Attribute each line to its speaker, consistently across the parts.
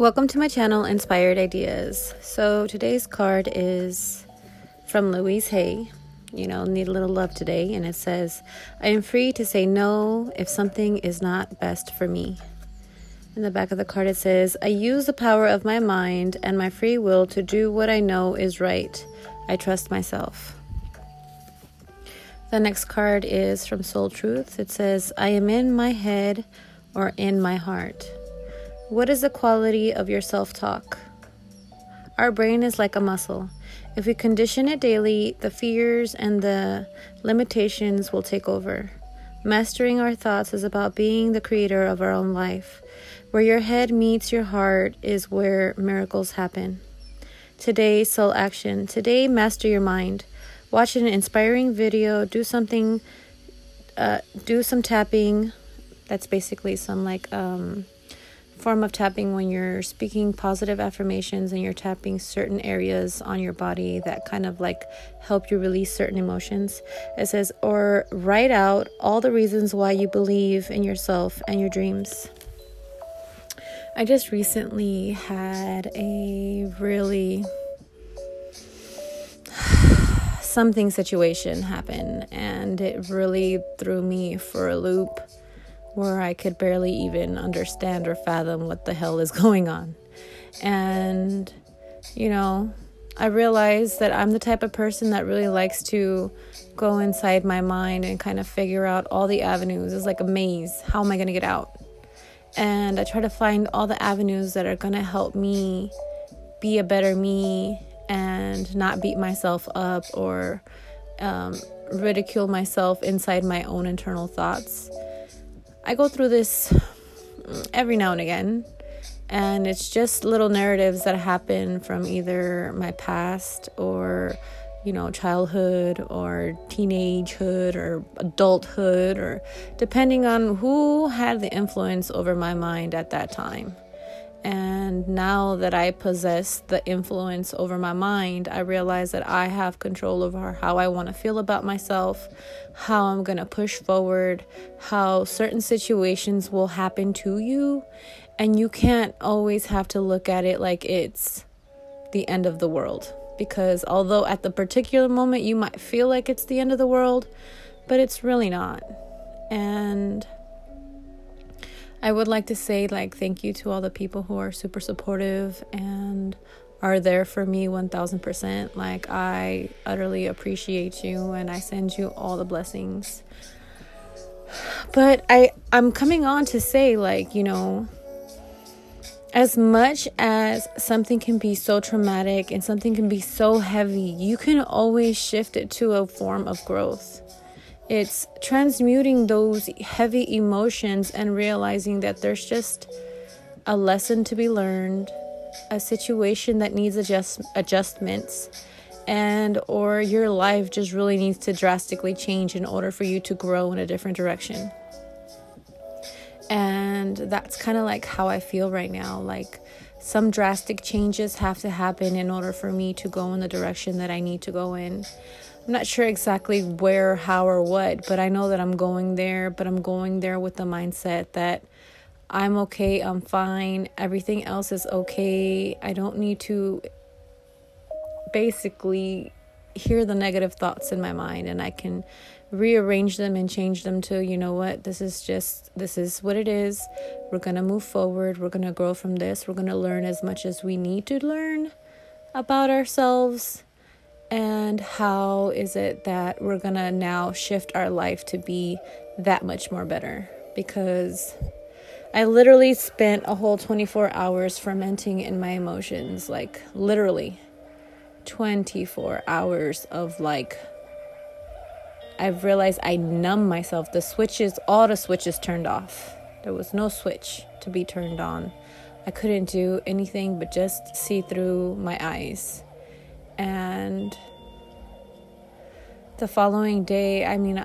Speaker 1: Welcome to my channel, Inspired Ideas. So today's card is from Louise Hay. You know, need a little love today, and it says, I am free to say no if something is not best for me. In the back of the card, it says, I use the power of my mind and my free will to do what I know is right. I trust myself. The next card is from Soul Truth. It says, I am in my head or in my heart. What is the quality of your self talk? Our brain is like a muscle. If we condition it daily, the fears and the limitations will take over. Mastering our thoughts is about being the creator of our own life. Where your head meets your heart is where miracles happen. Today, soul action. Today, master your mind. Watch an inspiring video, do something, uh, do some tapping. That's basically some like, um, form of tapping when you're speaking positive affirmations and you're tapping certain areas on your body that kind of like help you release certain emotions. It says, or write out all the reasons why you believe in yourself and your dreams. I just recently had a really something situation happen and it really threw me for a loop where I could barely even understand or fathom what the hell is going on. And, you know, I realized that I'm the type of person that really likes to go inside my mind and kind of figure out all the avenues. It's like a maze. How am I going to get out? And I try to find all the avenues that are going to help me be a better me and not beat myself up or um, ridicule myself inside my own internal thoughts. I go through this mm, every now and again, and it's just little narratives that happen from either my past or you know, childhood or teenagehood or adulthood, or depending on who had the influence over my mind at that time. And now that I possess the influence over my mind, I realize that I have control over how I want to feel about myself, how I'm going to push forward, how certain situations will happen to you. And you can't always have to look at it like it's the end of the world. Because although at the particular moment you might feel like it's the end of the world, but it's really not. And I would like to say like thank you to all the people who are super supportive and are there for me 1000%. Like I utterly appreciate you and I send you all the blessings. But I I'm coming on to say like, you know, as much as something can be so traumatic and something can be so heavy, you can always shift it to a form of growth. It's transmuting those heavy emotions and realizing that there's just a lesson to be learned, a situation that needs adjust adjustments, and or your life just really needs to drastically change in order for you to grow in a different direction. And that's kind of like how I feel right now. Like some drastic changes have to happen in order for me to go in the direction that I need to go in. I'm not sure exactly where, how, or what, but I know that I'm going there, but I'm going there with the mindset that I'm okay, I'm fine, everything else is okay. I don't need to basically hear the negative thoughts in my mind and I can rearrange them and change them to, you know what, this is just, this is what it is. We're going to move forward. We're going to grow from this. We're going to learn as much as we need to learn about ourselves and how is it that we're gonna now shift our life to be that much more better? Because I literally spent a whole 24 hours fermenting in my emotions like literally 24 hours of like I've realized I numb myself. The switches all the switches turned off. There was no switch to be turned on. I couldn't do anything but just see through my eyes. And the following day i mean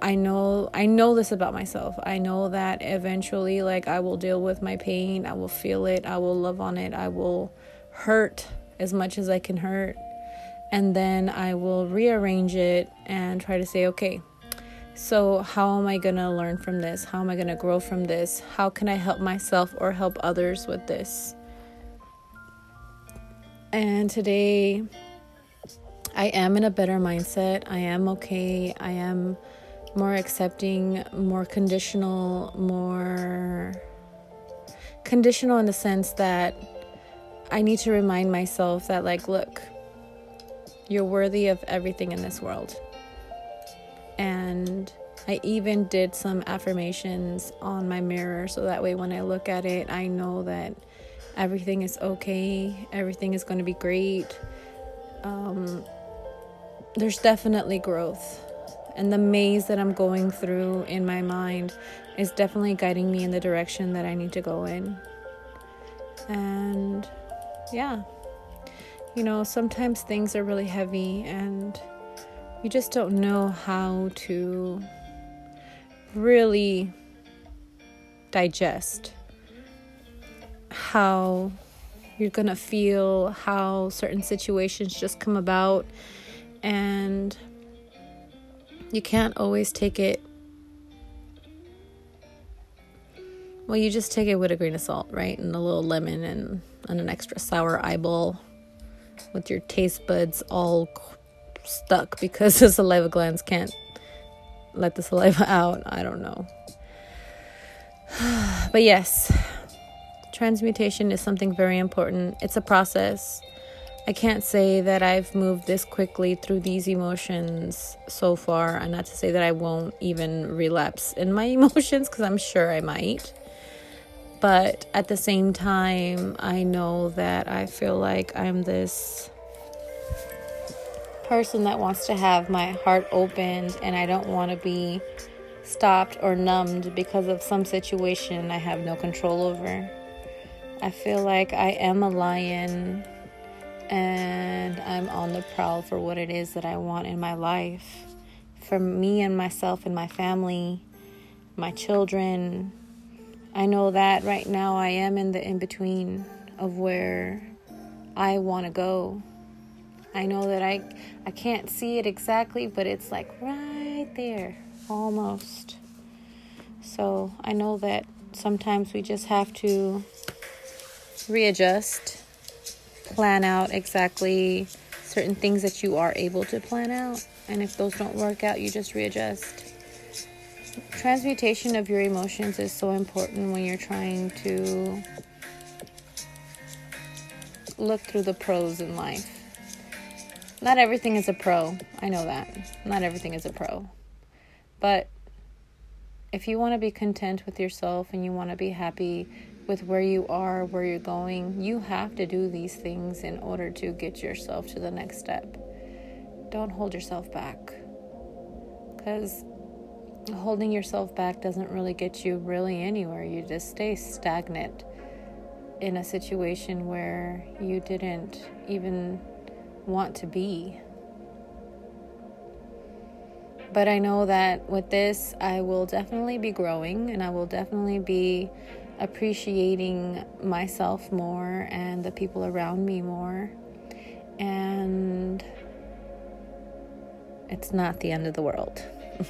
Speaker 1: i know i know this about myself. I know that eventually like i will deal with my pain. I will feel it. I will love on it. I will hurt as much as i can hurt. And then i will rearrange it and try to say okay so how am i going to learn from this? How am i going to grow from this? How can i help myself or help others with this? And today, I am in a better mindset. I am okay. I am more accepting, more conditional, more conditional in the sense that I need to remind myself that, like, look, you're worthy of everything in this world. And I even did some affirmations on my mirror so that way when I look at it, I know that everything is okay, everything is going to be great. Um, there's definitely growth. And the maze that I'm going through in my mind is definitely guiding me in the direction that I need to go in. And yeah, you know, sometimes things are really heavy and you just don't know how to really digest how you're gonna feel, how certain situations just come about, and you can't always take it. Well, you just take it with a grain of salt, right? And a little lemon and, and an extra sour eyeball with your taste buds all stuck because the saliva glands can't let the saliva out. I don't know. But yes, transmutation is something very important. It's a process. I can't say that I've moved this quickly through these emotions so far, and not to say that I won't even relapse in my emotions because I'm sure I might. But at the same time, I know that I feel like I'm this person that wants to have my heart opened and I don't want to be stopped or numbed because of some situation I have no control over. I feel like I am a lion and I'm on the prowl for what it is that I want in my life. For me and myself and my family, my children. I know that right now I am in the in between of where I want to go. I know that I I can't see it exactly, but it's like right there, almost. So, I know that sometimes we just have to readjust, plan out exactly certain things that you are able to plan out. And if those don't work out, you just readjust. Transmutation of your emotions is so important when you're trying to look through the pros in life. Not everything is a pro. I know that. Not everything is a pro. But if you want to be content with yourself and you want to be happy with where you are, where you're going, you have to do these things in order to get yourself to the next step. Don't hold yourself back. Because holding yourself back doesn't really get you really anywhere. You just stay stagnant in a situation where you didn't even want to be. But I know that with this, I will definitely be growing and I will definitely be appreciating myself more and the people around me more. And it's not the end of the world.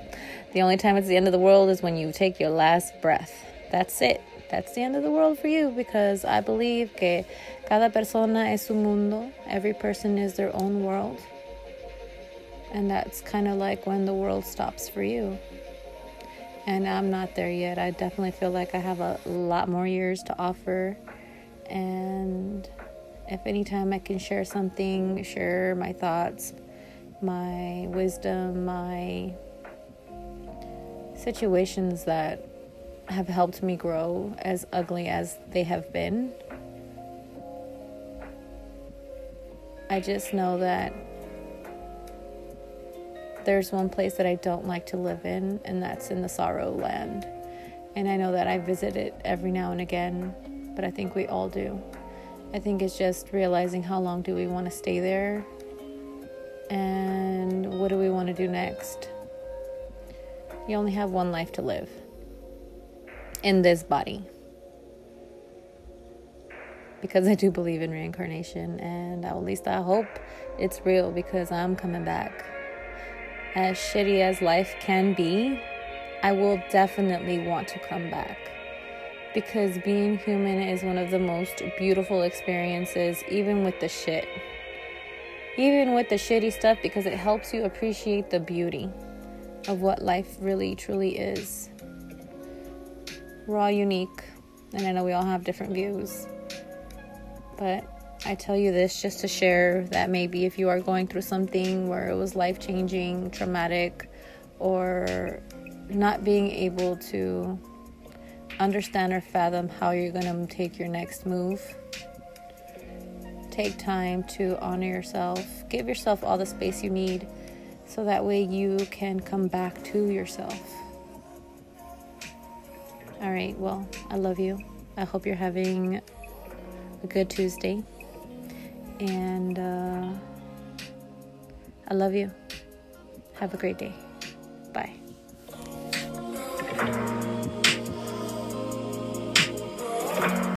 Speaker 1: the only time it's the end of the world is when you take your last breath. That's it. That's the end of the world for you because I believe que cada persona es su mundo. Every person is their own world. And that's kind of like when the world stops for you and I'm not there yet. I definitely feel like I have a lot more years to offer. And if anytime I can share something, share my thoughts, my wisdom, my situations that have helped me grow, as ugly as they have been, I just know that there's one place that I don't like to live in, and that's in the sorrow land. And I know that I visit it every now and again, but I think we all do. I think it's just realizing how long do we want to stay there and what do we want to do next. You only have one life to live in this body. Because I do believe in reincarnation, and at least I hope it's real because I'm coming back as shitty as life can be, I will definitely want to come back because being human is one of the most beautiful experiences, even with the shit. Even with the shitty stuff, because it helps you appreciate the beauty of what life really truly is. We're all unique, and I know we all have different views. But I tell you this just to share that maybe if you are going through something where it was life changing, traumatic, or not being able to understand or fathom how you're going to take your next move. Take time to honor yourself. Give yourself all the space you need so that way you can come back to yourself. All right, well, I love you. I hope you're having a good Tuesday. And uh, I love you. Have a great day.